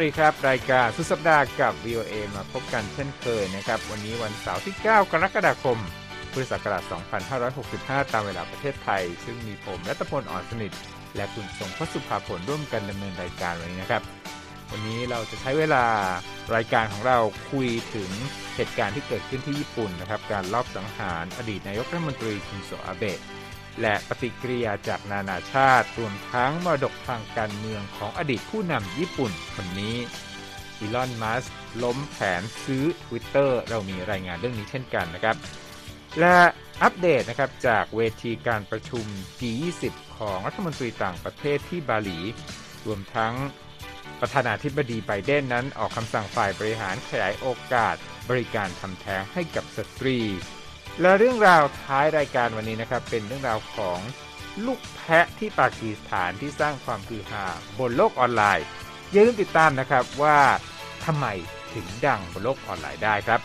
วัสดีครับ รายการสุดสัปดาห์กับ VOA มาพบกันเช่นเคยนะครับ วันนี้วันเสาร์ที่ 9 กรกฎาคม พุทธศักราช 2565 ตามเวลาประเทศไทย ซึ่งมีผมรัตพลอ่อนสนิท และคุณทรงพระสุภาผลร่วมกันดำเนินรายการวันนี้นะครับ วันนี้เราจะใช้เวลารายการของเราคุยถึงเหตุการณ์ที่เกิดขึ้นที่ญี่ปุ่นนะครับ การลอบสังหารอดีตนายกรัฐมนตรีชินโซอาเบะ และปฏิกิริยาจากนานาชาติรวมทั้งมรดกทางการเมืองของอดีตผู้นำญี่ปุ่นคนนี้อีลอนมัสล้มแผนซื้อ Twitter เรามีรายงานเรื่องนี้เช่นกันนะครับ และอัปเดตนะครับจากเวทีการประชุม G20 ของรัฐมนตรีต่างประเทศที่บาหลี รวมทั้งประธานาธิบดีไบเดนนั้นออกคำสั่งฝ่ายบริหารขยายโอกาสบริการทำแท้งให้กับสตรี และเรื่องราวท้ายรายการวันนี้นะครับ เป็นเรื่องราวของลูกแพะที่ปากีสถานที่สร้างความคือฮาบนโลกออนไลน์อย่าลืมติดตามนะครับว่าทำไมถึงดังบนโลกออนไลน์ได้ครับ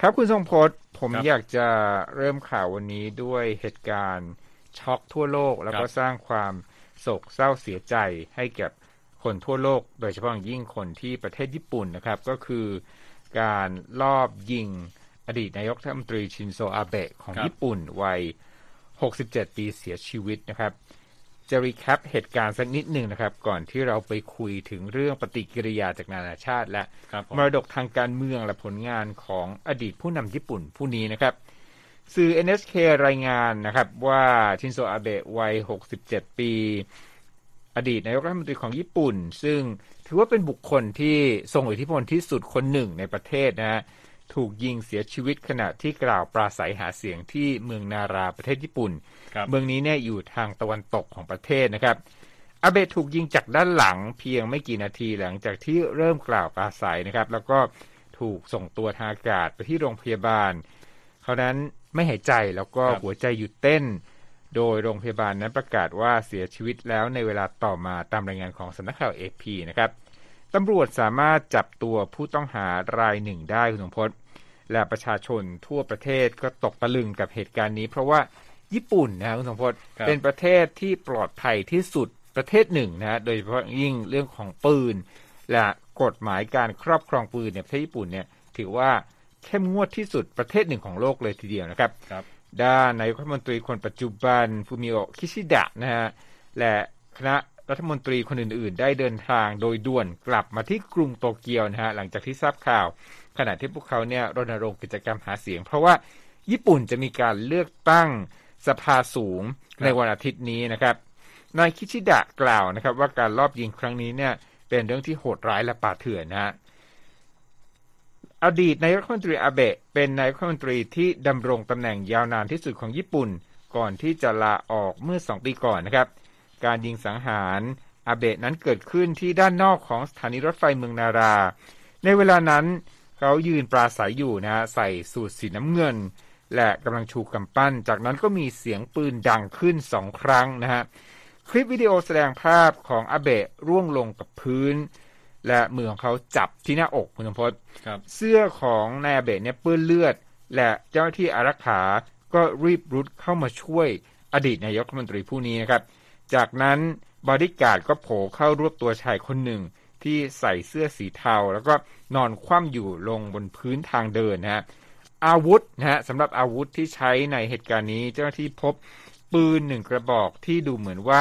ครับคุณทรงพจน์ ผมครับอยากจะเริ่มข่าววันนี้ด้วยเหตุการณ์ช็อกทั่วโลก แล้วก็ครับสร้างความโศกเศร้าเสียใจให้กับคนทั่วโลก โดยเฉพาะอย่างยิ่งคนที่ประเทศญี่ปุ่นนะครับ ก็คือการลอบยิงอดีตนายกรัฐมนตรีชินโซอาเบะของครับญี่ปุ่นวัย 67 ปีเสียชีวิตนะครับ จะ recap เหตุการณ์สักนิดหนึ่งนะครับ ก่อนที่เราไปคุยถึงเรื่องปฏิกิริยาจากนานาชาติ และครับผมมรดกทางการเมืองและผลงานของอดีตผู้นำญี่ปุ่นผู้นี้นะครับ สื่อ NHK รายงานนะครับว่าชินโซอาเบะวัย 67 ปี อดีตนายกรัฐมนตรีของญี่ปุ่น ซึ่งถือว่าเป็นบุคคลที่ทรงอิทธิพลที่สุดคนหนึ่งในประเทศนะฮะ ถูกยิงเสียชีวิตขณะที่กล่าวปราศัยหาเสียงที่เมืองนาราประเทศญี่ปุ่นครับเมืองนี้เนี่ยอยู่ทางตะวันตกของประเทศนะครับ อาเบะถูกยิงจากด้านหลังเพียงไม่กี่นาทีหลังจากที่เริ่มกล่าวปราศัยนะครับ แล้วก็ถูกส่งตัวทางอากาศไปที่โรงพยาบาลเขานั้นไม่หายใจแล้วก็ครับหัวใจหยุดเต้น โดยโรงพยาบาลนั้นประกาศว่าเสียชีวิตแล้วในเวลาต่อมาตามรายงานของสำนักข่าวเอพีนะครับ ตำรวจสามารถจับตัวผู้ต้องหารายหนึ่งได้คุณสมพศและประชาชนทั่วประเทศก็ตกตะลึงกับเหตุการณ์นี้ เพราะว่าญี่ปุ่นนะคุณสมพศครับเป็นประเทศที่ปลอดภัยที่สุดประเทศหนึ่งนะโดยเฉพาะยิ่งเรื่องของปืน และกฎหมายการครอบครองปืนเนี่ยประเทศญี่ปุ่นเนี่ยถือว่าเข้มงวดที่สุดประเทศหนึ่งของโลกเลยทีเดียวนะครับครับด้านนายกรัฐมนตรีคนปัจจุบันฟูมิโอะคิชิดะนะฮะและคณะ รัฐมนตรีคนอื่นๆ ได้เดินทางโดยด่วนกลับมาที่กรุงโตเกียวนะฮะหลังจากที่ทราบข่าว ขณะที่พวกเขาเนี่ยรณรงค์กิจกรรมหาเสียง เพราะว่าญี่ปุ่นจะมีการเลือกตั้งสภาสูงครับในวันอาทิตย์นี้นะครับนายคิชิดะกล่าวนะครับ ว่าการลอบยิงครั้งนี้เนี่ยเป็นเรื่องที่โหดร้ายและป่าเถื่อนนะฮะอดีตนายกรัฐมนตรีอาเบะเป็นนายกรัฐมนตรีที่ดำรงตำแหน่งยาวนานที่สุดของญี่ปุ่น ก่อนที่จะลาออกเมื่อสองปีก่อนนะครับ การยิงสังหารอาเบะนั้นเกิดขึ้นที่ด้านนอกของสถานีรถไฟเมืองนารา ในเวลานั้นเขายืนปราศัยอยู่นะฮะใส่สูทสีน้ำเงิน และกำลังชูกำปั้น จากนั้นก็มีเสียงปืนดังขึ้นสองครั้งนะฮะคลิปวิดีโอแสดงภาพของอาเบะร่วงลงกับพื้น และมือของเขาจับที่หน้าอกคุณทรงพจน์ครับเสื้อของนายอาเบะเนี่ยเปื้อนเลือด และเจ้าหน้าที่อารักขาก็รีบรุดเข้ามาช่วยอดีตนายกรัฐมนตรีผู้นี้นะครับ จากนั้นบอดี้การ์ดก็โผล่เข้ารวบตัวชายคนหนึ่งที่ใส่เสื้อสีเทา แล้วก็นอนคว่ำอยู่ลงบนพื้นทางเดินนะฮะอาวุธนะฮะสำหรับอาวุธที่ใช้ในเหตุการณ์นี้ เจ้าหน้าที่พบปืนหนึ่งกระบอกที่ดูเหมือนว่า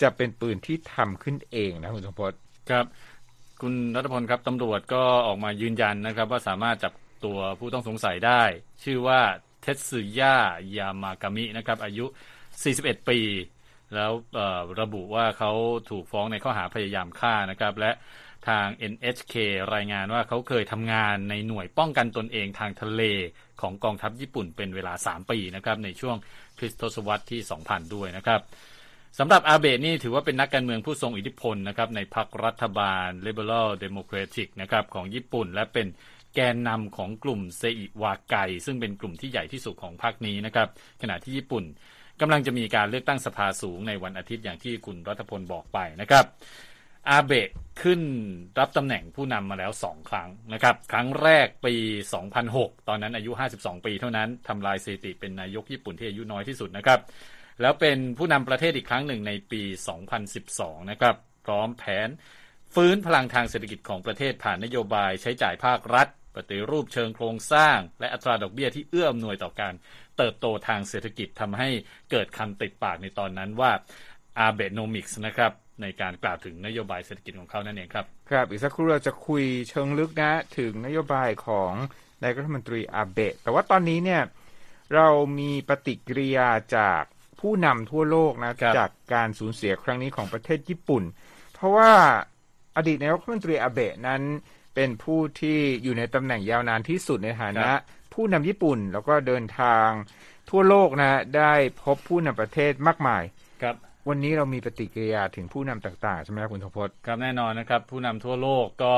จะเป็นปืนที่ทำขึ้นเองนะคุณสมพศครับ คุณรัฐพลครับตำรวจก็ออกมายืนยันนะครับ ว่าสามารถจับตัวผู้ต้องสงสัยได้ ชื่อว่าเทสึยายามากามินะครับ อายุ 41 ปี แล้วระบุว่าเขาถูกฟ้องในข้อหาพยายามฆ่านะครับ และทาง NHK รายงานว่าเขาเคยทำงานในหน่วยป้องกันตนเองทางทะเลของกองทัพญี่ปุ่นเป็นเวลา 3 ปีนะครับในช่วงคริสตศตวรรษที่ 2000 ด้วยนะครับสำหรับอาเบะนี่ถือว่าเป็นนักการเมืองผู้ทรงอิทธิพลนะครับในพรรครัฐบาล Liberal Democratic นะครับของญี่ปุ่น และเป็นแกนนำของกลุ่มเซอิวาไกซึ่งเป็นกลุ่มที่ใหญ่ที่สุดของพรรคนี้นะครับขณะที่ญี่ปุ่น กำลังจะมีการเลือกตั้งสภาสูงในวันอาทิตย์อย่างที่คุณรัฐพลบอกไปนะครับ อาเบะขึ้นรับตำแหน่งผู้นำมาแล้วสองครั้งนะครับ ครั้งแรกปี 2006 ตอนนั้นอายุ 52 ปีเท่านั้นทำลายสถิติเป็นนายกญี่ปุ่นที่อายุน้อยที่สุดนะครับ แล้วเป็นผู้นำประเทศอีกครั้งหนึ่งในปี 2012 นะครับ พร้อมแผนฟื้นพลังทางเศรษฐกิจของประเทศผ่านนโยบายใช้จ่ายภาครัฐ ปฏิรูปเชิงโครงสร้าง และอัตราดอกเบี้ยที่เอื้ออำนวยต่อการ เติบโตทางเศรษฐกิจทำให้เกิดคำติดปากในตอนนั้นว่าอาเบโนมิกส์นะครับในการกล่าวถึงนโยบายเศรษฐกิจของเขานั่นเองครับ ครับ อีกสักครู่เราจะคุยเชิงลึกนะ ถึงนโยบายของนายรัฐมนตรีอาเบะแต่ว่าตอนนี้เนี่ยเรามีปฏิกิริยาจากผู้นำทั่วโลกนะ จากการสูญเสียครั้งนี้ของประเทศญี่ปุ่น เพราะว่าอดีตนายกรัฐมนตรีอาเบะนั้นเป็นผู้ที่อยู่ในตำแหน่งยาวนานที่สุดในฐานะ ผู้นำญี่ปุ่น แล้วก็เดินทางทั่วโลกนะได้พบผู้นำประเทศมากมายครับวันนี้เรามีปฏิกิริยาถึงผู้นำต่างๆ ใช่ไหมครับคุณทพจน์ครับแน่นอนนะครับ ผู้นำทั่วโลกก็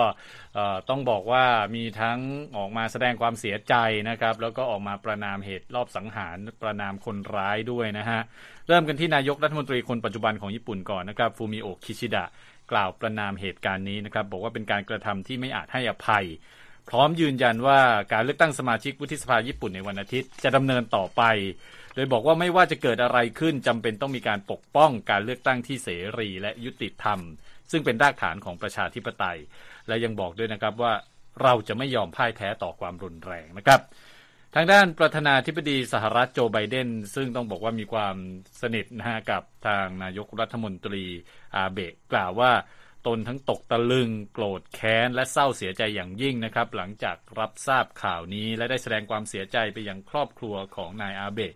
ต้องบอกว่ามีทั้งออกมาแสดงความเสียใจนะครับ แล้วก็ออกมาประนามเหตุรอบสังหารประนามคนร้ายด้วยนะฮะเริ่มกันที่นายกรัฐมนตรีคนปัจจุบันของญี่ปุ่นก่อนนะครับฟูมิโอะคิชิดะกล่าวประนามเหตุการณ์นี้นะครับ บอกว่าเป็นการกระทำที่ไม่อาจให้อภัย พร้อมยืนยันว่าการเลือกตั้งสมาชิกวุฒิสภาญี่ปุ่นในวันอาทิตย์จะดำเนินต่อไป โดยบอกว่าไม่ว่าจะเกิดอะไรขึ้นจำเป็นต้องมีการปกป้องการเลือกตั้งที่เสรีและยุติธรรม ซึ่งเป็นรากฐานของประชาธิปไตย และยังบอกด้วยนะครับว่าเราจะไม่ยอมพ่ายแพ้ต่อความรุนแรงนะครับทางด้านประธานาธิบดีสหรัฐโจไบเดน ซึ่งต้องบอกว่ามีความสนิทนะฮะกับทางนายกรัฐมนตรีอาเบะกล่าวว่า ตนทั้งตกตะลึง โกรธแค้น และเศร้าเสียใจอย่างยิ่งนะครับ หลังจากรับทราบข่าวนี้ และได้แสดงความเสียใจไปยังครอบครัวของนายอาเบะ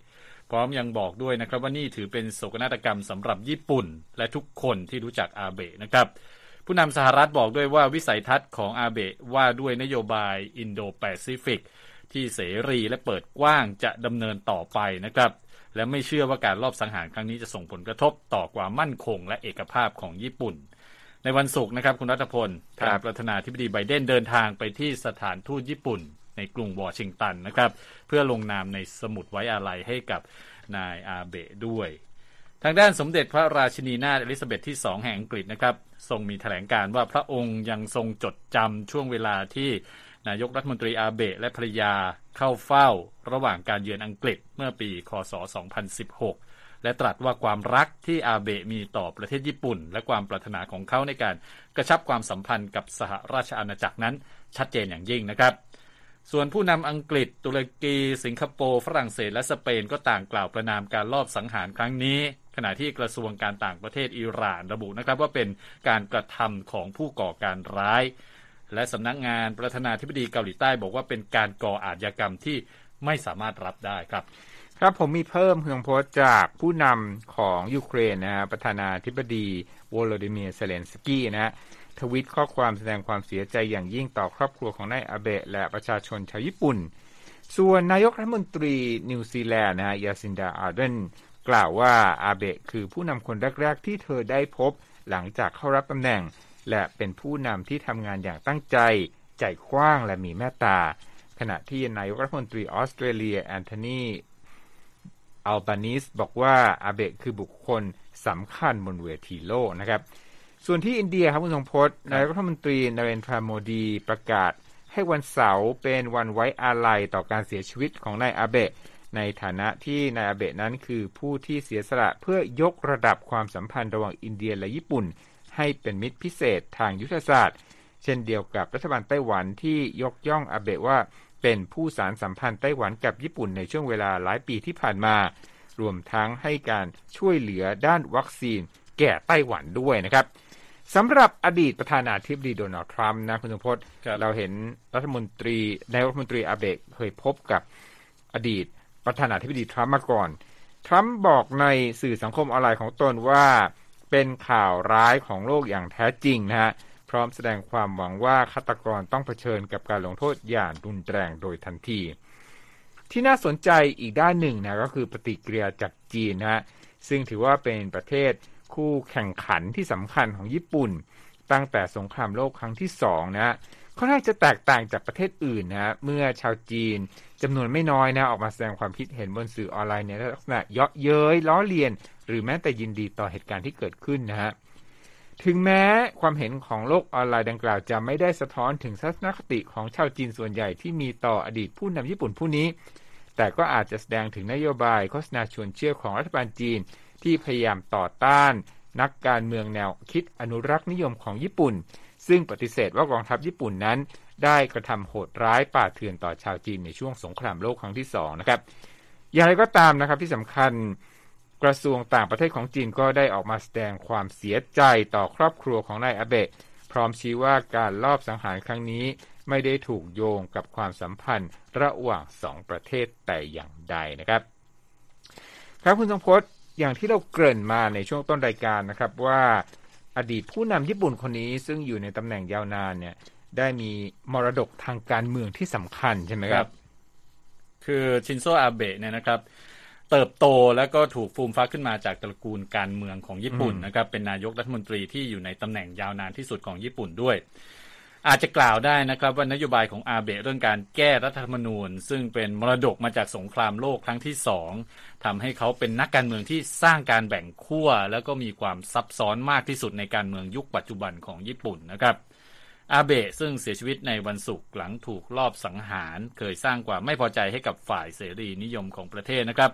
พร้อมยังบอกด้วยนะครับว่านี่ถือเป็นโศกนาฏกรรมสำหรับญี่ปุ่น และทุกคนที่รู้จักอาเบะนะครับ ผู้นำสหรัฐบอกด้วยว่าวิสัยทัศน์ของอาเบะว่าด้วยนโยบายอินโดแปซิฟิกที่เสรีและเปิดกว้างจะดำเนินต่อไปนะครับ และไม่เชื่อว่าการลอบสังหารครั้งนี้จะส่งผลกระทบต่อความมั่นคงและเอกภาพของญี่ปุ่น ในวันศุกร์นะครับ คุณรัตพลทางประธานาธิบดีไบเดนเดินทางไปที่สถานทูตญี่ปุ่น ในกรุงวอชิงตันนะครับ เพื่อลงนามในสมุดไว้อาลัยให้กับนายอาเบะด้วย ทางด้านสมเด็จพระราชินีนาถเอลิซาเบธที่สองแห่งอังกฤษนะครับ ทรงมีแถลงการว่าพระองค์ยังทรงจดจำช่วงเวลาที่นายกรัฐมนตรีอาเบะและภรรยาเข้าเฝ้าระหว่างการเยือนอังกฤษเมื่อปี คศ 2016 และตรัสว่าความรักที่อาเบะมีต่อประเทศญี่ปุ่น และความปรารถนาของเขาในการกระชับความสัมพันธ์กับสหราชอาณาจักรนั้น ชัดเจนอย่างยิ่งนะครับส่วนผู้นำอังกฤษ ตุรกี สิงคโปร์ ฝรั่งเศส และสเปนก็ต่างกล่าวประนามการลอบสังหารครั้งนี้ ขณะที่กระทรวงการต่างประเทศอิหร่านระบุนะครับว่าเป็นการกระทำของผู้ก่อการร้าย และสำนักงานประธานาธิบดีเกาหลีใต้บอกว่าเป็นการก่ออาชญากรรมที่ไม่สามารถรับได้ครับ ครับผมมีเพิ่มเพียงโพสจากผู้นำของยูเครนนะฮะประธานาธิบดีโวโลดิเมียร์เซเลนสกี้นะฮะทวิตข้อความแสดงความเสียใจอย่างยิ่งต่อครอบครัวของนายอาเบะและประชาชนชาวญี่ปุ่น ส่วนนายกรัฐมนตรีนิวซีแลนด์นะฮะยาซินดาอาร์เดนกล่าวว่าอาเบะคือผู้นำคนแรก ๆ ที่เธอได้พบหลังจากเข้ารับตำแหน่ง และเป็นผู้นำที่ทำงานอย่างตั้งใจ ใจกว้างและมีเมตตา ขณะที่นายกรัฐมนตรีออสเตรเลียแอนโทนี อัลบานิสบอกว่าอาเบะคือบุคคลสำคัญบนเวทีโลกนะครับ ส่วนที่อินเดียครับคุณทงพจน์นายกรัฐมนตรีนเรนทราโมดีประกาศให้วันเสาร์เป็นวันไว้อาลัยต่อการเสียชีวิตของนายอาเบะในฐานะที่นายอาเบะนั้นคือผู้ที่เสียสละเพื่อยกระดับความสัมพันธ์ระหว่างอินเดียและญี่ปุ่น ให้เป็นมิตรพิเศษทางยุทธศาสตร์ เช่นเดียวกับรัฐบาลไต้หวันที่ยกย่องอาเบะว่า เป็นผู้สารสัมพันธ์ไต้หวันกับญี่ปุ่นในช่วงเวลาหลายปีที่ผ่านมา รวมทั้งให้การช่วยเหลือด้านวัคซีนแก่ไต้หวันด้วยนะครับสำหรับอดีตประธานาธิบดีโดนัลด์ทรัมป์นะคุณสมพศเราเห็นรัฐมนตรีนายรัฐมนตรีอาเบะเคยพบกับอดีตประธานาธิบดีทรัมป์มาก่อน ทรัมป์บอกในสื่อสังคมออนไลน์ของตนว่าเป็นข่าวร้ายของโลกอย่างแท้จริงนะฮะพ ร้อมแสดงความหวังว่าฆาตกรต้องเผชิญกับการลงโทษอย่างรุนแรงโดยทันที ที่น่าสนใจอีกด้านหนึ่งนะก็คือปฏิกิริยาจากจีนนะฮะซึ่งถือว่าเป็นประเทศคู่แข่งขันที่สำคัญของญี่ปุ่น ตั้งแต่สงครามโลกครั้งที่สองนะค่อนข้างจะแตกต่างจากประเทศอื่นนะเมื่อชาวจีนจำนวนไม่น้อยนะออกมาแสดงความคิดเห็นบนสื่อออนไลน์ในลักษณะเยาะเย้ยล้อเลียน หรือแม้แต่ยินดีต่อเหตุการณ์ที่เกิดขึ้นนะฮะ ถึงแม้ความเห็นของโลกออนไลน์ดังกล่าวจะไม่ได้สะท้อนถึงทัศนคติของชาวจีนส่วนใหญ่ที่มีต่ออดีตผู้นำญี่ปุ่นผู้นี้ แต่ก็อาจจะแสดงถึงนโยบายโฆษณาชวนเชื่อของรัฐบาลจีน ที่พยายามต่อต้าน นักการเมืองแนวคิดอนุรักษ์นิยมของญี่ปุ่น ซึ่งปฏิเสธว่ากองทัพญี่ปุ่นนั้น ได้กระทำโหดร้ายป่าเถื่อนต่อชาวจีนในช่วงสงครามโลกครั้งที่สองนะครับ อย่างไรก็ตามนะครับที่สำคัญ กระทรวงต่างประเทศของจีนก็ได้ออกมาแสดงความเสียใจต่อครอบครัวของนายอาเบะ พร้อมชี้ว่าการลอบสังหารครั้งนี้ไม่ได้ถูกโยงกับความสัมพันธ์ระหว่างสองประเทศแต่อย่างใดนะครับ ครับคุณทรงพจน์อย่างที่เราเกริ่นมาในช่วงต้นรายการนะครับว่า อดีตผู้นำญี่ปุ่นคนนี้ซึ่งอยู่ในตำแหน่งยาวนานเนี่ยได้มีมรดกทางการเมืองที่สำคัญใช่ไหมครับ คือชินโซอาเบะเนี่ยนะครับ เติบโตแล้วก็ถูกฟูมฟักขึ้นมาจากตระกูลการเมืองของญี่ปุ่นนะครับเป็นนายกรัฐมนตรีที่อยู่ในตำแหน่งยาวนานที่สุดของญี่ปุ่นด้วย อาจจะกล่าวได้นะครับว่านโยบายของอาเบะเรื่องการแก้รัฐธรรมนูญ ซึ่งเป็นมรดกมาจากสงครามโลกครั้งที่สองทำให้เขาเป็นนักการเมืองที่สร้างการแบ่งขั้วแล้วก็มีความซับซ้อนมากที่สุดในการเมืองยุคปัจจุบันของญี่ปุ่นนะครับ อาเบะซึ่งเสียชีวิตในวันศุกร์หลังถูกลอบสังหาร เคยสร้างความไม่พอใจให้กับฝ่ายเสรีนิยมของประเทศนะครับ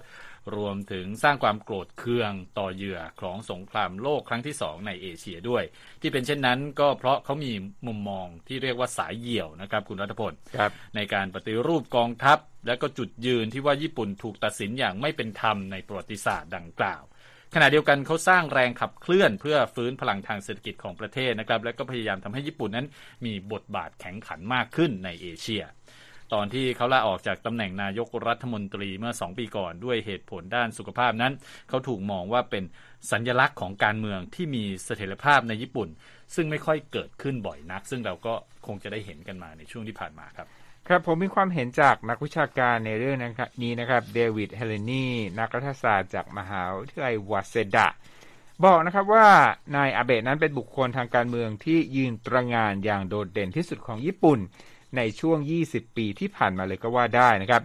รวมถึงสร้างความโกรธเคืองต่อเหยื่อของสงครามโลกครั้งที่สองในเอเชียด้วย ที่เป็นเช่นนั้นก็เพราะเขามีมุมมองที่เรียกว่าสายเหี่ยวนะครับ คุณรัฐพลครับในการปฏิรูปกองทัพ และก็จุดยืนที่ว่าญี่ปุ่นถูกตัดสินอย่างไม่เป็นธรรมในประวัติศาสตร์ดังกล่าว ขณะเดียวกันเขาสร้างแรงขับเคลื่อนเพื่อฟื้นพลังทางเศรษฐกิจของประเทศนะครับและก็พยายามทำให้ญี่ปุ่นนั้นมีบทบาทแข็งขันมากขึ้นในเอเชีย ตอนที่เขาลาออกจากตำแหน่งนายกรัฐมนตรีเมื่อสองปีก่อนด้วยเหตุผลด้านสุขภาพนั้น เขาถูกมองว่าเป็นสัญญลักษณ์ของการเมืองที่มีเสถียรภาพในญี่ปุ่น ซึ่งไม่ค่อยเกิดขึ้นบ่อยนัก ซึ่งเราก็คงจะได้เห็นกันมาในช่วงที่ผ่านมาครับ ครับผมมีความเห็นจากนักวิชาการในเรื่องนี้นะครับเดวิดเฮเลนีนักรัฐศาสตร์จากมหาวิทยาลัยวาเซดะ บอกนะครับว่านายอาเบะนั้นเป็นบุคคลทางการเมืองที่ยืนตระงานอย่างโดดเด่นที่สุดของญี่ปุ่น ในช่วง 20 ปีที่ผ่านมาเลยก็ว่าได้นะครับ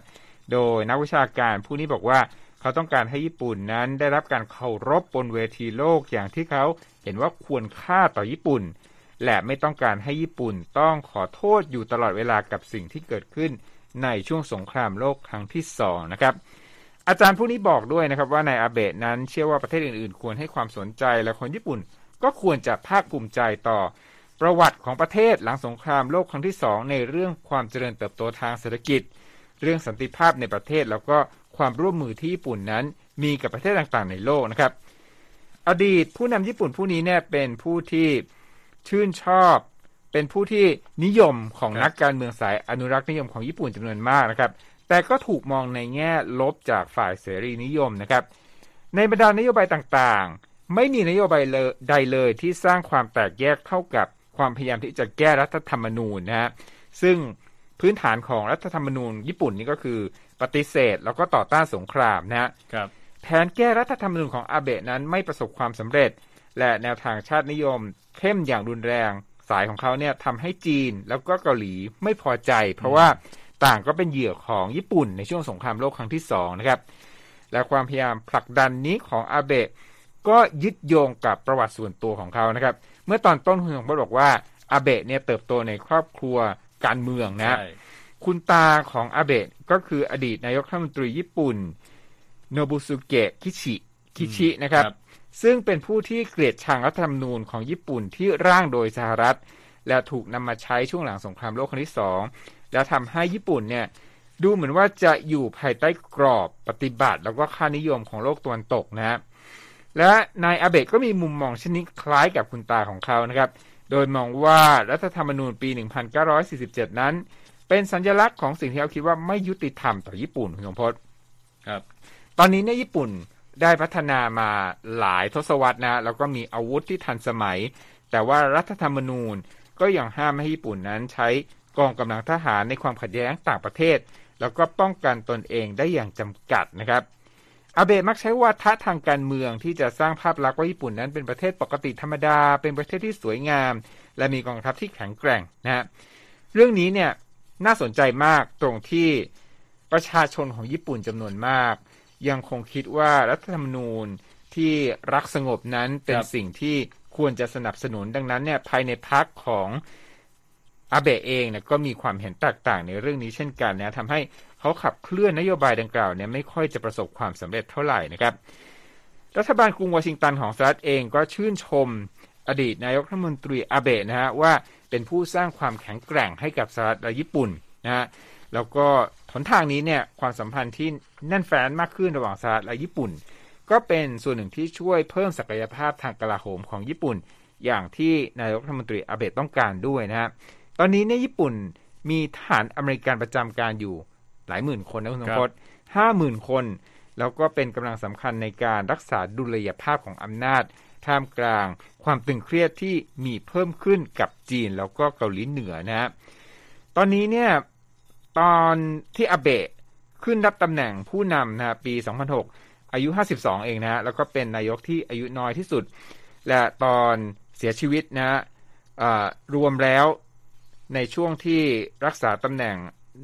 โดยนักวิชาการผู้นี้บอกว่าเขาต้องการให้ญี่ปุ่นนั้นได้รับการเคารพบนเวทีโลกอย่างที่เขาเห็นว่าควรค่าต่อญี่ปุ่น และไม่ต้องการให้ญี่ปุ่นต้องขอโทษอยู่ตลอดเวลากับสิ่งที่เกิดขึ้นในช่วงสงครามโลกครั้งที่สองนะครับอาจารย์ผู้นี้บอกด้วยนะครับว่านายอาเบะนั้นเชื่อว่าประเทศอื่นๆ ควรให้ความสนใจและคนญี่ปุ่นก็ควรจะภาคภูมิใจต่อ ประวัติของประเทศหลังสงครามโลกครั้งที่สองในเรื่องความเจริญเติบโตทางเศรษฐกิจ เรื่องสันติภาพในประเทศแล้วก็ความร่วมมือที่ญี่ปุ่นนั้น มีกับประเทศต่างๆ ในโลกนะครับ อดีตผู้นำญี่ปุ่นผู้นี้เนี่ยเป็นผู้ที่ ชื่นชอบ เป็นผู้ที่นิยมของครับนักการเมืองสายอนุรักษ์นิยมของญี่ปุ่นจำนวนมากนะครับ แต่ก็ถูกมองในแง่ลบจากฝ่ายเสรีนิยมนะครับ ในบรรดานโยบายต่างๆ ไม่มีนโยบายเลยใดเลยที่สร้างความแตกแยกเท่ากับความพยายามที่จะแก้รัฐธรรมนูญนะฮะซึ่งพื้นฐานของรัฐธรรมนูญญี่ปุ่นนี่ก็คือปฏิเสธแล้วก็ต่อต้านสงครามนะฮะครับแผนแก้รัฐธรรมนูญของอาเบะนั้นไม่ประสบความสำเร็จ และแนวทางชาตินิยม เข้มอย่างรุนแรง สายของเขาเนี่ยทำให้จีนแล้วก็เกาหลีไม่พอใจ เพราะว่าต่างก็เป็นเหยื่อของญี่ปุ่นในช่วงสงครามโลกครั้งที่สองนะครับ และความพยายามผลักดันนี้ของอาเบะก็ยึดโยงกับประวัติส่วนตัวของเขานะครับ เมื่อตอนต้นคุณสมบัติบอกว่าอาเบะเนี่ยเติบโตในครอบครัวการเมืองนะใช่คุณตาของอาเบะก็คืออดีตนายกรัฐมนตรีญี่ปุ่น โนบุสุเกะคิชิ คิชินะครับ ซึ่งเป็นผู้ที่เกลียดชังรัฐธรรมนูญของญี่ปุ่นที่ร่างโดยสหรัฐ และถูกนำมาใช้ช่วงหลังสงครามโลกครั้งที่สองแล้วทำให้ญี่ปุ่นเนี่ยดูเหมือนว่าจะอยู่ภายใต้กรอบปฏิบัติ แล้วก็ค่านิยมของโลกตะวันตกนะฮะและนายอาเบะก็มีมุมมองเช่นนี้คล้ายกับคุณตาของเขานะครับ โดยมองว่ารัฐธรรมนูญปี 1947 นั้น เป็นสัญลักษณ์ของสิ่งที่เขาคิดว่าไม่ยุติธรรมต่อญี่ปุ่นคุณสมพศครับ ตอนนี้เนี่ยญี่ปุ่น ได้พัฒนามาหลายทศวรรษนะแล้วก็มีอาวุธที่ทันสมัย แต่ว่ารัฐธรรมนูญก็ยังห้ามไม่ให้ญี่ปุ่นนั้นใช้กองกำลังทหารในความขัดแย้งต่างประเทศ แล้วก็ป้องกันตนเองได้อย่างจำกัดนะครับอาเบะมักใช้วาทะทางการเมืองที่จะสร้างภาพลักษณ์ว่าญี่ปุ่นนั้นเป็นประเทศปกติธรรมดา เป็นประเทศที่สวยงาม และมีกองทัพที่แข็งแกร่งนะฮะเรื่องนี้เนี่ยน่าสนใจมากตรงที่ประชาชนของญี่ปุ่นจำนวนมาก ยังคงคิดว่ารัฐธรรมนูญที่รักสงบนั้นเป็นครับสิ่งที่ควรจะสนับสนุนดังนั้นเนี่ยภายในพักของอาเบะเองเนี่ยก็มีความเห็นแตกต่างในเรื่องนี้เช่นกันนะทำให้เขาขับเคลื่อนนโยบายดังกล่าวเนี่ยไม่ค่อยจะประสบความสำเร็จเท่าไหร่นะครับ รัฐบาลกรุงวอชิงตันของสหรัฐเองก็ชื่นชมอดีตนายกรัฐมนตรีอาเบะนะฮะว่าเป็นผู้สร้างความแข็งแกร่งให้กับสหรัฐและญี่ปุ่นนะฮะแล้วก็ หนทางนี้เนี่ยความสัมพันธ์ที่แน่นแฟ้นมากขึ้นระหว่างสหรัฐและญี่ปุ่น ก็เป็นส่วนหนึ่งที่ช่วยเพิ่มศักยภาพทางกลาโหมของญี่ปุ่น อย่างที่นายกรัฐมนตรีอาเบะต้องการด้วยนะฮะตอนนี้ในญี่ปุ่นมีทหารอเมริกันประจำการอยู่หลายหมื่นคนนะคุณสมพศห้าหมื่นคน แล้วก็เป็นกำลังสำคัญในการรักษาดุลยภาพของอำนาจ ท่ามกลางความตึงเครียดที่มีเพิ่มขึ้นกับจีนแล้วก็เกาหลีเหนือนะฮะตอนนี้เนี่ย ตอนที่อาเบะขึ้นรับตำแหน่งผู้นำนะปี 2006 อายุ 52 เองนะฮะแล้วก็เป็นนายกที่อายุน้อยที่สุด และตอนเสียชีวิตนะฮะรวมแล้วในช่วงที่รักษาตำแหน่ง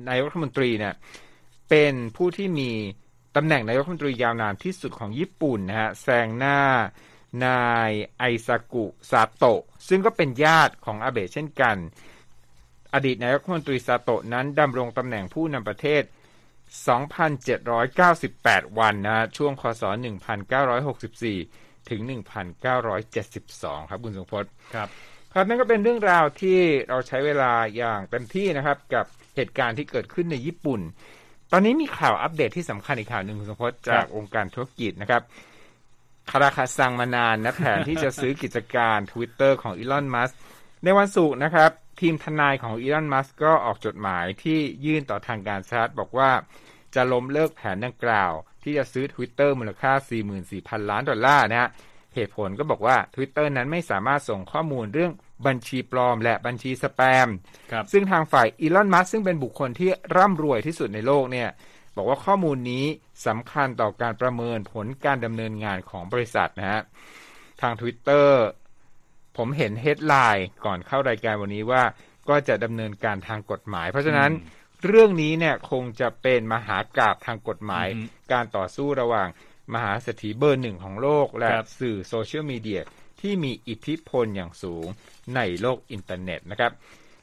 นายกรัฐมนตรีเนี่ยเป็นผู้ที่มีตำแหน่งนายกรัฐมนตรียาวนานที่สุดของญี่ปุ่นนะฮะแซงหน้านายไอซากุซาโตะซึ่งก็เป็นญาติของอาเบะเช่นกัน อดีตนายกรัฐมนตรีซาโตะนั้นดำรงตำแหน่งผู้นำประเทศ 2,798 วันนะ ช่วงคศ 1964 ถึง 1972 ครับคุณสงพจน์ครับ ครับนั่นก็เป็นเรื่องราวที่เราใช้เวลาอย่างเต็มที่นะครับ กับเหตุการณ์ที่เกิดขึ้นในญี่ปุ่น ตอนนี้มีข่าวอัปเดตที่สำคัญอีกข่าวหนึ่งคุณสมพศจากองค์การธุรกิจนะครับคาราคาซังมานานนะแผนที่จะซื้อกิจการ Twitter ของอีลอน มัสในวันศุกร์นะครับ ทีมทนายของอีลอน มัสก็ออกจดหมายที่ยื่นต่อทางการสหรัฐบอกว่าจะล้มเลิกแผนดังกล่าว ที่จะซื้อ Twitter มูลค่า 44,000 ล้านดอลลาร์นะฮะ เหตุผลก็บอกว่า Twitter นั้นไม่สามารถส่งข้อมูลเรื่องบัญชีปลอมและบัญชีสแปม ซึ่งทางฝ่ายอีลอน มัสก์ซึ่งเป็นบุคคลที่ร่ำรวยที่สุดในโลกเนี่ยบอกว่าข้อมูลนี้สำคัญต่อการประเมินผลการดำเนินงานของบริษัทนะฮะ ทาง Twitter ผมเห็น headline ก่อนเข้ารายการวันนี้ว่าก็จะดำเนินการทางกฎหมาย เพราะฉะนั้นเรื่องนี้เนี่ยคงจะเป็นมหากาพย์ทางกฎหมาย การต่อสู้ระหว่างมหาเศรษฐีเบอร์หนึ่งของโลก และสื่อโซเชียลมีเดียที่มีอิทธิพลอย่างสูงในโลกอินเทอร์เน็ตนะครับ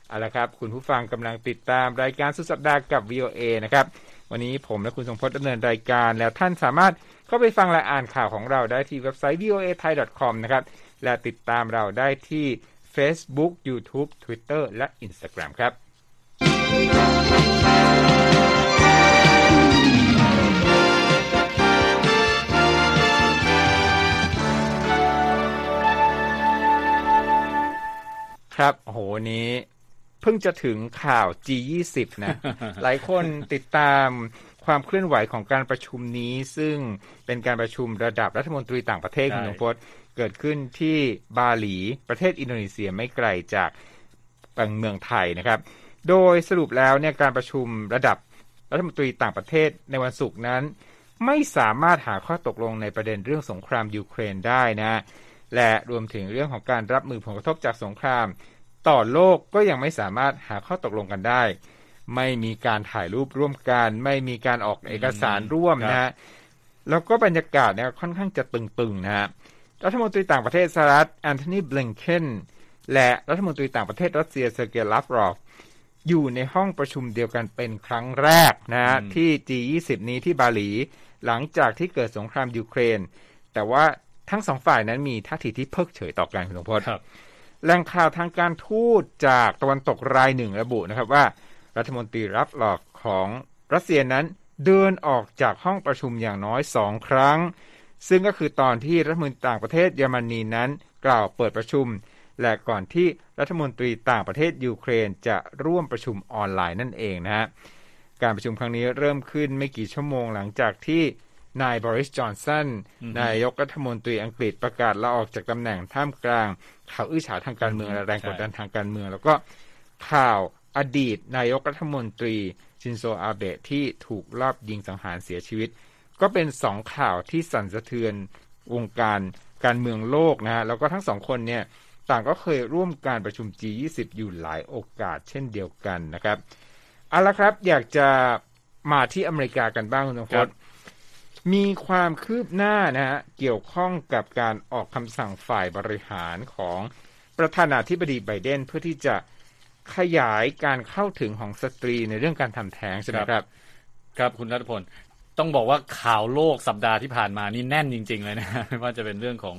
เอาละครับคุณผู้ฟังกำลังติดตามรายการสุดสัปดาห์กับ VOA นะครับวันนี้ผมและคุณทรงพจน์ดำเนินรายการแล้วท่านสามารถเข้าไปฟังและอ่านข่าวของเราได้ที่เว็บไซต์ VOA Thai com นะครับ และติดตามเราได้ที่ Facebook YouTube Twitter และ Instagram ครับ ครับโหนี้เพิ่งจะถึงข่าว G20 นะ หลายคนติดตามความเคลื่อนไหวของการประชุมนี้ ซึ่งเป็นการประชุมระดับรัฐมนตรีต่างประเทศคุณหลวงพจน์ เกิดขึ้นที่บาหลีประเทศอินโดนีเซียไม่ไกลจากตังเมืองไทยนะครับ โดยสรุปแล้วเนี่ยการประชุมระดับรัฐมนตรีต่างประเทศในวันศุกร์นั้น ไม่สามารถหาข้อตกลงในประเด็นเรื่องสงครามยูเครนได้นะและรวมถึงเรื่องของการรับมือผลกระทบจากสงคราม ต่อโลกก็ยังไม่สามารถหาข้อตกลงกันได้ ไม่มีการถ่ายรูปร่วมกัน ไม่มีการออกเอกสารร่วมนะฮะแล้วก็บรรยากาศเนี่ยค่อนข้างจะตึงๆนะฮะ รัฐมนตรีต่างประเทศสหรัฐแอนโทนีบลิงเคนและรัฐมนตรีต่างประเทศรัสเซียเซอร์เกย์ลาฟรอฟอยู่ในห้องประชุมเดียวกันเป็นครั้งแรกนะฮะที่ G20 นี้ที่บาหลี หลังจากที่เกิดสงครามยูเครน แต่ว่าทั้งสองฝ่ายนั้นมีท่าทีที่เพิกเฉยต่อกันคุณทรงพจน์แหล่งข่าวทางการทูตจากตะวันตกรายหนึ่งระบุนะครับว่า รัฐมนตรีลาฟรอฟของรัสเซียนั้นเดินออกจากห้องประชุมอย่างน้อยสองครั้ง ซึ่งก็คือตอนที่รัฐมนตรีต่างประเทศเยอรมนีนั้น กล่าวเปิดประชุม และก่อนที่รัฐมนตรีต่างประเทศยูเครนจะร่วมประชุมออนไลน์นั่นเองนะฮะการประชุมครั้งนี้เริ่มขึ้นไม่กี่ชั่วโมงหลังจากที่นายบริสจอนสันนายกรัฐมนตรีอังกฤษประกาศลาออกจากตำแหน่งท่ามกลางข่าวอื้อฉาวทางการเมืองและแรงกดดันทางการเมือง แล้วก็ข่าวอดีตนายกรัฐมนตรีชินโซอาเบะที่ถูกลอบยิงสังหารเสียชีวิต ก็เป็นสองข่าวที่สั่นสะเทือนวงการการเมืองโลกนะฮะแล้วก็ทั้งสองคนเนี่ยต่างก็เคยร่วมการประชุม G20 อยู่หลายโอกาสเช่นเดียวกันนะครับเอาละครับอยากจะมาที่อเมริกากันบ้างคุณสมพศมมีความคืบหน้านะฮะเกี่ยวข้องกับการออกคำสั่งฝ่ายบริหารของประธานาธิบดีไบเดนเพื่อที่จะขยายการเข้าถึงของสตรีในเรื่องการทำแท้งใช่ไหมครับ ครับคุณรัฐพล ต้องบอกว่าข่าวโลกสัปดาห์ที่ผ่านมานี่แน่นจริง ๆ เลยนะไม่ว่าจะเป็นเรื่องของ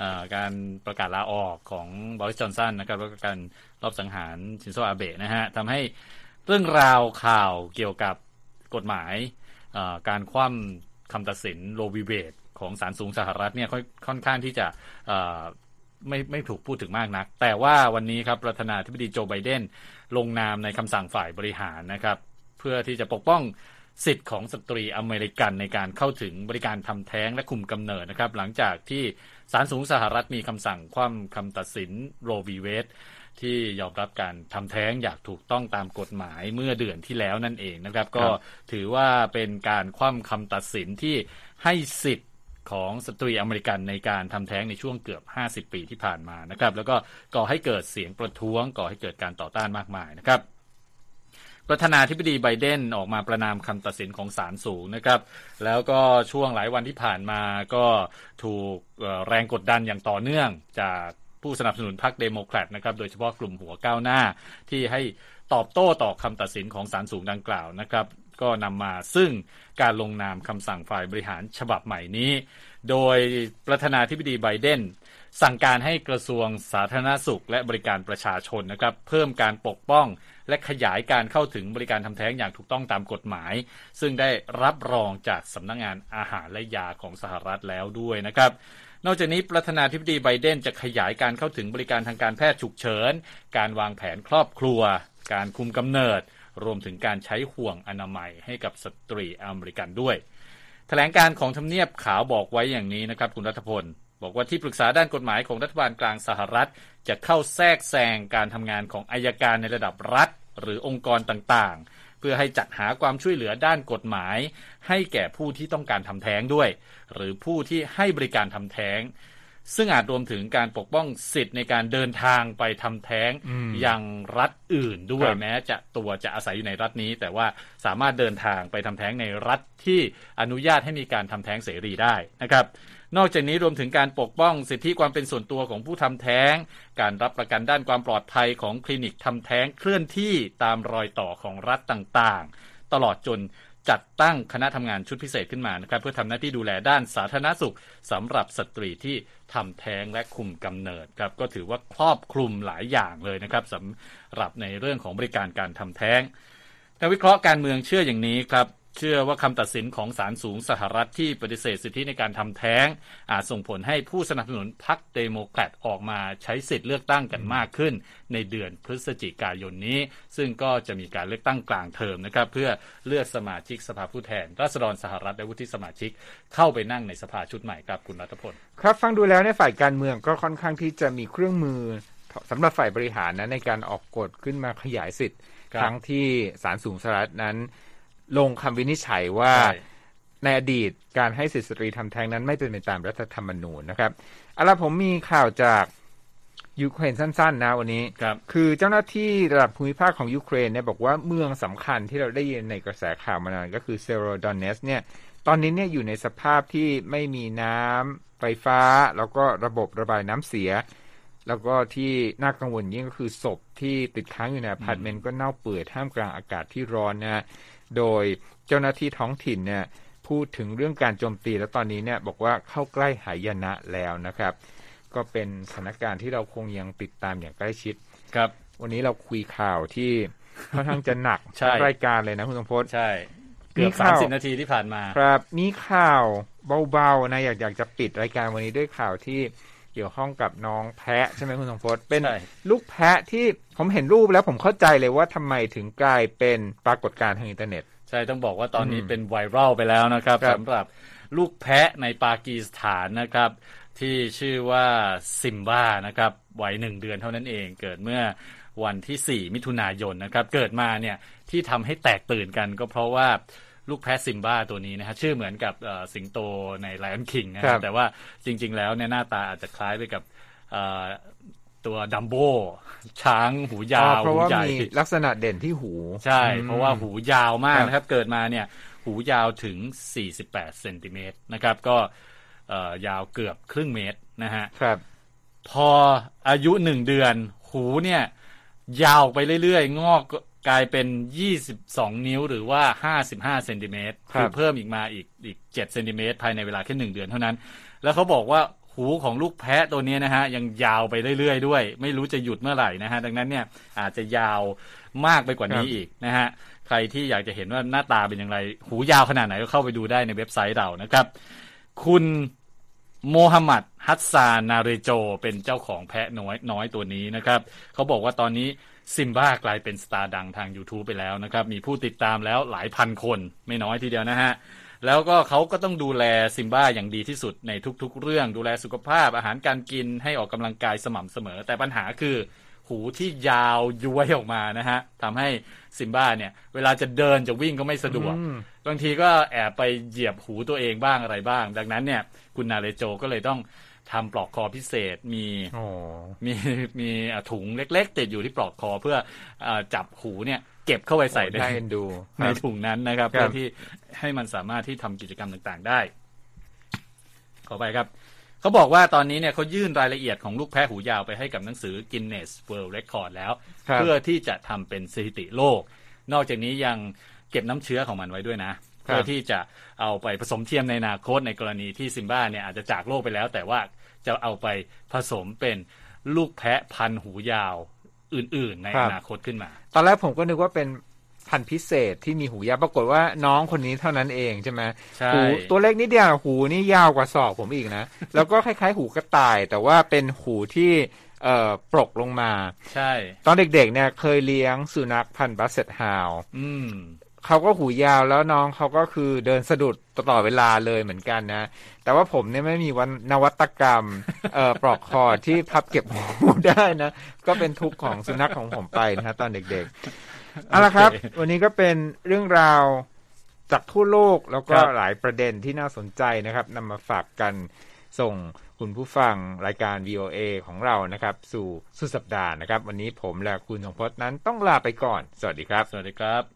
อการประกาศลาออกของบอริสจอห์นสันนะครับแล้วก็การลอบสังหารชินโซอาเบะนะฮะทำให้เรื่องราวข่าวเกี่ยวกับกฎหมายการคว่ำคำตัดสิน Roe v. Wadeของศาลสูงสหรัฐเนี่ยค่อนข้างที่จะไม่ไม่ถูกพูดถึงมากนัก แต่ว่าวันนี้ครับประธานาธิบดีโจไบเดนลงนามในคำสั่งฝ่ายบริหารนะครับ เพื่อที่จะปกป้อง สิทธิ์ของสตรีอเมริกันในการเข้าถึงบริการทำแท้งและคุมกำเนิดนะครับ หลังจากที่ศาลสูงสหรัฐมีคำสั่งคว่ำคำตัดสิน Roe v. Wade ที่ยอมรับการทำแท้งอย่างถูกต้องตามกฎหมายเมื่อเดือนที่แล้วนั่นเองนะครับ ก็ถือว่าเป็นการคว่ำคำตัดสินที่ให้สิทธิ์ของสตรีอเมริกันในการทำแท้งในช่วงเกือบ 50 ปีที่ผ่านมานะครับ แล้วก็ก่อให้เกิดเสียงประท้วงก่อให้เกิดการต่อต้านมากมายนะครับ ประธานาธิบดีไบเดนออกมาประณามคำตัดสินของศาลสูงนะครับ แล้วก็ช่วงหลายวันที่ผ่านมาก็ถูกแรงกดดันอย่างต่อเนื่องจากผู้สนับสนุนพรรคเดโมแครตนะครับ โดยเฉพาะกลุ่มหัวก้าวหน้าที่ให้ตอบโต้ต่อคำตัดสินของศาลสูงดังกล่าวนะครับ ก็นำมาซึ่งการลงนามคำสั่งฝ่ายบริหารฉบับใหม่นี้ โดยประธานาธิบดีไบเดนสั่งการให้กระทรวงสาธารณสุข และบริการประชาชนนะครับ เพิ่มการปกป้องและขยายการเข้าถึงบริการทำแท้งอย่างถูกต้องตามกฎหมาย ซึ่งได้รับรองจากสำนักงงานอาหารและยาของสหรัฐแล้วด้วยนะครับ นอกจากนี้ประธานาธิบดีไบเดนจะขยายการเข้าถึงบริการทางการแพทย์ฉุกเฉิน การวางแผนครอบครัว การคุมกำเนิด รวมถึงการใช้ห่วงอนามัยให้กับสตรีอเมริกันด้วยแถลงการของทำเนียบขาวบอกไว้อย่างนี้นะครับคุณรัฐพล บอกว่าที่ปรึกษาด้านกฎหมายของรัฐบาลกลางสหรัฐ จะเข้าแทรกแซงการทำงานของอายการในระดับรัฐ หรือองค์กรต่างๆ เพื่อให้จัดหาความช่วยเหลือด้านกฎหมาย ให้แก่ผู้ที่ต้องการทำแท้งด้วย หรือผู้ที่ให้บริการทำแท้ง ซึ่งอาจรวมถึงการปกป้องสิทธิ์ในการเดินทางไปทำแท้งยังรัฐอื่นด้วยแม้จะตัวจะอาศัยอยู่ในรัฐนี้ แต่ว่าสามารถเดินทางไปทำแท้งในรัฐที่อนุญาตให้มีการทำแท้งเสรีได้นะครับนอกจากนี้รวมถึงการปกป้องสิทธิความเป็นส่วนตัวของผู้ทำแท้ง การรับประกันด้านความปลอดภัยของคลินิกทำแท้งเคลื่อนที่ตามรอยต่อของรัฐต่างๆ ตลอดจน จัดตั้งคณะทำงานชุดพิเศษขึ้นมานะครับ เพื่อทำหน้าที่ดูแลด้านสาธารณสุขสำหรับสตรีที่ทำแท้งและคุมกำเนิดครับก็ถือว่าครอบคลุมหลายอย่างเลยนะครับสำหรับในเรื่องของบริการการทำแท้งนักวิเคราะห์การเมืองเชื่ออย่างนี้ครับ เชื่อว่าคำตัดสินของศาลสูงสหรัฐที่ปฏิเสธสิทธิในการทำแท้ง อาจส่งผลให้ผู้สนับสนุนพรรคเดโมแครตออกมาใช้สิทธิ์เลือกตั้งกันมากขึ้น ในเดือนพฤศจิกายนนี้ ซึ่งก็จะมีการเลือกตั้งกลางเทอมนะครับ เพื่อเลือกสมาชิกสภาผู้แทน ราษฎรสหรัฐและวุฒิสมาชิกเข้าไปนั่งในสภาชุดใหม่ครับคุณรัฐพลครับฟังดูแล้วในฝ่ายการเมืองก็ค่อนข้างที่จะมีเครื่องมือสำหรับฝ่ายบริหารนะในการออกกฎขึ้นมาขยายสิทธิ์ครั้งที่ศาลสูงสหรัฐนั้น ลงคำวินิจฉัยว่าในอดีตการให้สิทธิสตรีทำแท้งนั้นไม่เป็นไปตามรัฐธรรมนูญนะครับเอาละผมมีข่าวจากยูเครนสั้นๆนะวันนี้ครับคือเจ้าหน้าที่ระดับภูมิภาคของยูเครนเนี่ยบอกว่าเมืองสำคัญที่เราได้ยินในกระแสข่าวมานานก็คือเซเวโรโดเนตสก์เนี่ยตอนนี้เนี่ยอยู่ในสภาพที่ไม่มีน้ำไฟฟ้า แล้วก็ระบบระบายน้ำเสีย แล้วก็ที่น่ากังวลยิ่งก็คือศพที่ติดค้างอยู่ในอพาร์ตเมนต์ก็เน่าเปื่อยท่ามกลางอากาศที่ร้อนนะ โดยเจ้าหน้าที่ท้องถิ่นเนี่ยพูดถึงเรื่องการโจมตีแล้วตอนนี้เนี่ยบอกว่าเข้าใกล้หายนะแล้วนะครับ ก็เป็นสถานการณ์ที่เราคงยังติดตามอย่างใกล้ชิดครับ วันนี้เราคุยข่าวที่ค่อนข้างจะหนักรายการเลยนะคุณสมพศใช่เกือบสามสิบนาทีที่ผ่านมา ครับมีข่าวเบาๆนะอยากอยากจะปิดรายการวันนี้ด้วยข่าวที่ เกี่ยวข้องกับน้องแพะใช่ไหมคุณสมพศเป็นลูกแพะที่ผมเห็นรูปแล้วผมเข้าใจเลยว่าทำไมถึงกลายเป็นปรากฏการณ์ทางอินเทอร์เน็ต ใช่ต้องบอกว่าตอนนี้เป็นไวรัลไปแล้วนะครับรบสำหรับลูกแพะในปากีสถานนะครับ ที่ชื่อว่าซิมบ้านะครับวัยหนึ่งเดือนเท่านั้นเองเกิดเมื่อวันที่ 4 มิถุนายนนะครับ เกิดมาเนี่ยที่ทำให้แตกตื่นกันก็เพราะว่า ลูกแพะซิมบ้าตัวนี้นะฮะชื่อเหมือนกับสิงโตในไลออนคิงนะครับแต่ว่าจริง ๆ แล้วเนี่ยหน้าตาอาจจะคล้ายไปกับตัวดัมโบช้างหูยาวเพราะว่ามีลักษณะเด่นที่หู ใช่ เพราะว่าหูยาวมากนะครับ เกิดมาเนี่ยหหูยาวถึง 48เซนติเมตรนะครับ ก็ยาวเกือบครึ่งเมตรนะฮะครับ พออายุหนึ่งเดือน หูเนี่ย ยาวไปเรื่อยๆ งอก กลายเป็น 22 นิ้วหรือว่า 55เซนติเมตรคือเพิ่มอีกมาอีกอีก 7เซนติเมตรภายในเวลาแค่หนึ่งเดือนเท่านั้น แล้วเขาบอกว่าหูของลูกแพะตัวนี้นะฮะ ยังยาวไปเรื่อยๆด้วย ไม่รู้จะหยุดเมื่อไหร่นะฮะ ดังนั้นเนี่ยอาจจะยาวมากไปกว่านี้อีกนะฮะ ใครที่อยากจะเห็นว่าหน้าตาเป็นอย่างไร หูยาวขนาดไหนก็เข้าไปดูได้ในเว็บไซต์เรานะครับ คุณโมฮัมหมัดฮัตซานาเรโจ เป็นเจ้าของแพะน้อยน้อยตัวนี้นะครับ เขาบอกว่าตอนนี้ ซิมบ้ากลายเป็นสตาร์ดังทาง YouTube ไปแล้วนะครับ มีผู้ติดตามแล้วหลายพันคนไม่น้อยทีเดียวนะฮะ แล้วก็เขาก็ต้องดูแลซิมบ้าอย่างดีที่สุดในทุกๆ เรื่องดูแลสุขภาพอาหารการกินให้ออกกำลังกายสม่ำเสมอ แต่ปัญหาคือหูที่ยาวย้วยออกมานะฮะทำให้ซิมบ้าเนี่ย เวลาจะเดินจะวิ่งก็ไม่สะดวก บางทีก็แอบไปเหยียบหูตัวเองบ้างอะไรบ้าง ดังนั้นเนี่ย คุณนาเรโจก็เลยต้อง ทำปลอกคอพิเศษมีมีมีถุงเล็ก ๆ ติดอยู่ที่ปลอกคอเพื่ออจับหูเนี่ย เก็บเข้าไปใส่ในดูในถุงนั้นนะครับ เพื่อที่ให้มันสามารถที่ทำกิจกรรมต่างๆได้ ขอไปครับเขาบอกว่าตอนนี้เนี่ยเขายื่นรายละเอียดของลูกแพะหูยาวไปให้กับหนังสือ Guinness World Record แล้ว เพื่อที่จะทำเป็นสถิติโลก นอกจากนี้ยังเก็บน้ำเชื้อของมันไว้ด้วยนะ เพื่อที่จะเอาไปผสมเทียมในอนาคตในกรณีที่ซิมบ้าเนี่ยอาจจะจากโลกไปแล้ว แต่ว่าจะเอาไปผสมเป็นลูกแพะพันหูยาวอื่น ๆ ในอนาคตขึ้นมา ตอนแรกผมก็นึกว่าเป็นพันพิเศษที่มีหูยาวปรากฏว่าน้องคนนี้เท่านั้นเองใช่ไหมหูตัวเล็กนิดเดียวหูนี่ยาวกว่าศอกผมอีกนะ แล้วก็คล้ายๆ หูกระต่าย แต่ว่าเป็นหูที่เอ่อปลกลงมา ใช่ ตอนเด็กๆเนี่ยเคยเลี้ยงสุนัขพันธุ์บัสเซตฮาวอืม เขาก็หูยาวแล้วน้องเขาก็คือเดินสะดุดตลอดเวลาเลยเหมือนกันนะ แต่ว่าผมเนี่ยไม่มีวันนวัตกรรมเอ่อปลอกคอที่พับเก็บหูได้นะ ก็เป็นทุกข์ของสุนัขของผมไปนะฮะตอนเด็กๆเอาละครับ วันนี้ก็เป็นเรื่องราวจากทั่วโลกแล้วก็หลายประเด็นที่น่าสนใจนะครับนำมาฝากกันส่งคุณผู้ฟังรายการ VOA ของเรานะครับ สู่สุดสัปดาห์นะครับ วันนี้ผมและคุณสงพจน์นั้นต้องลาไปก่อน สวัสดีครับ สวัสดีครับ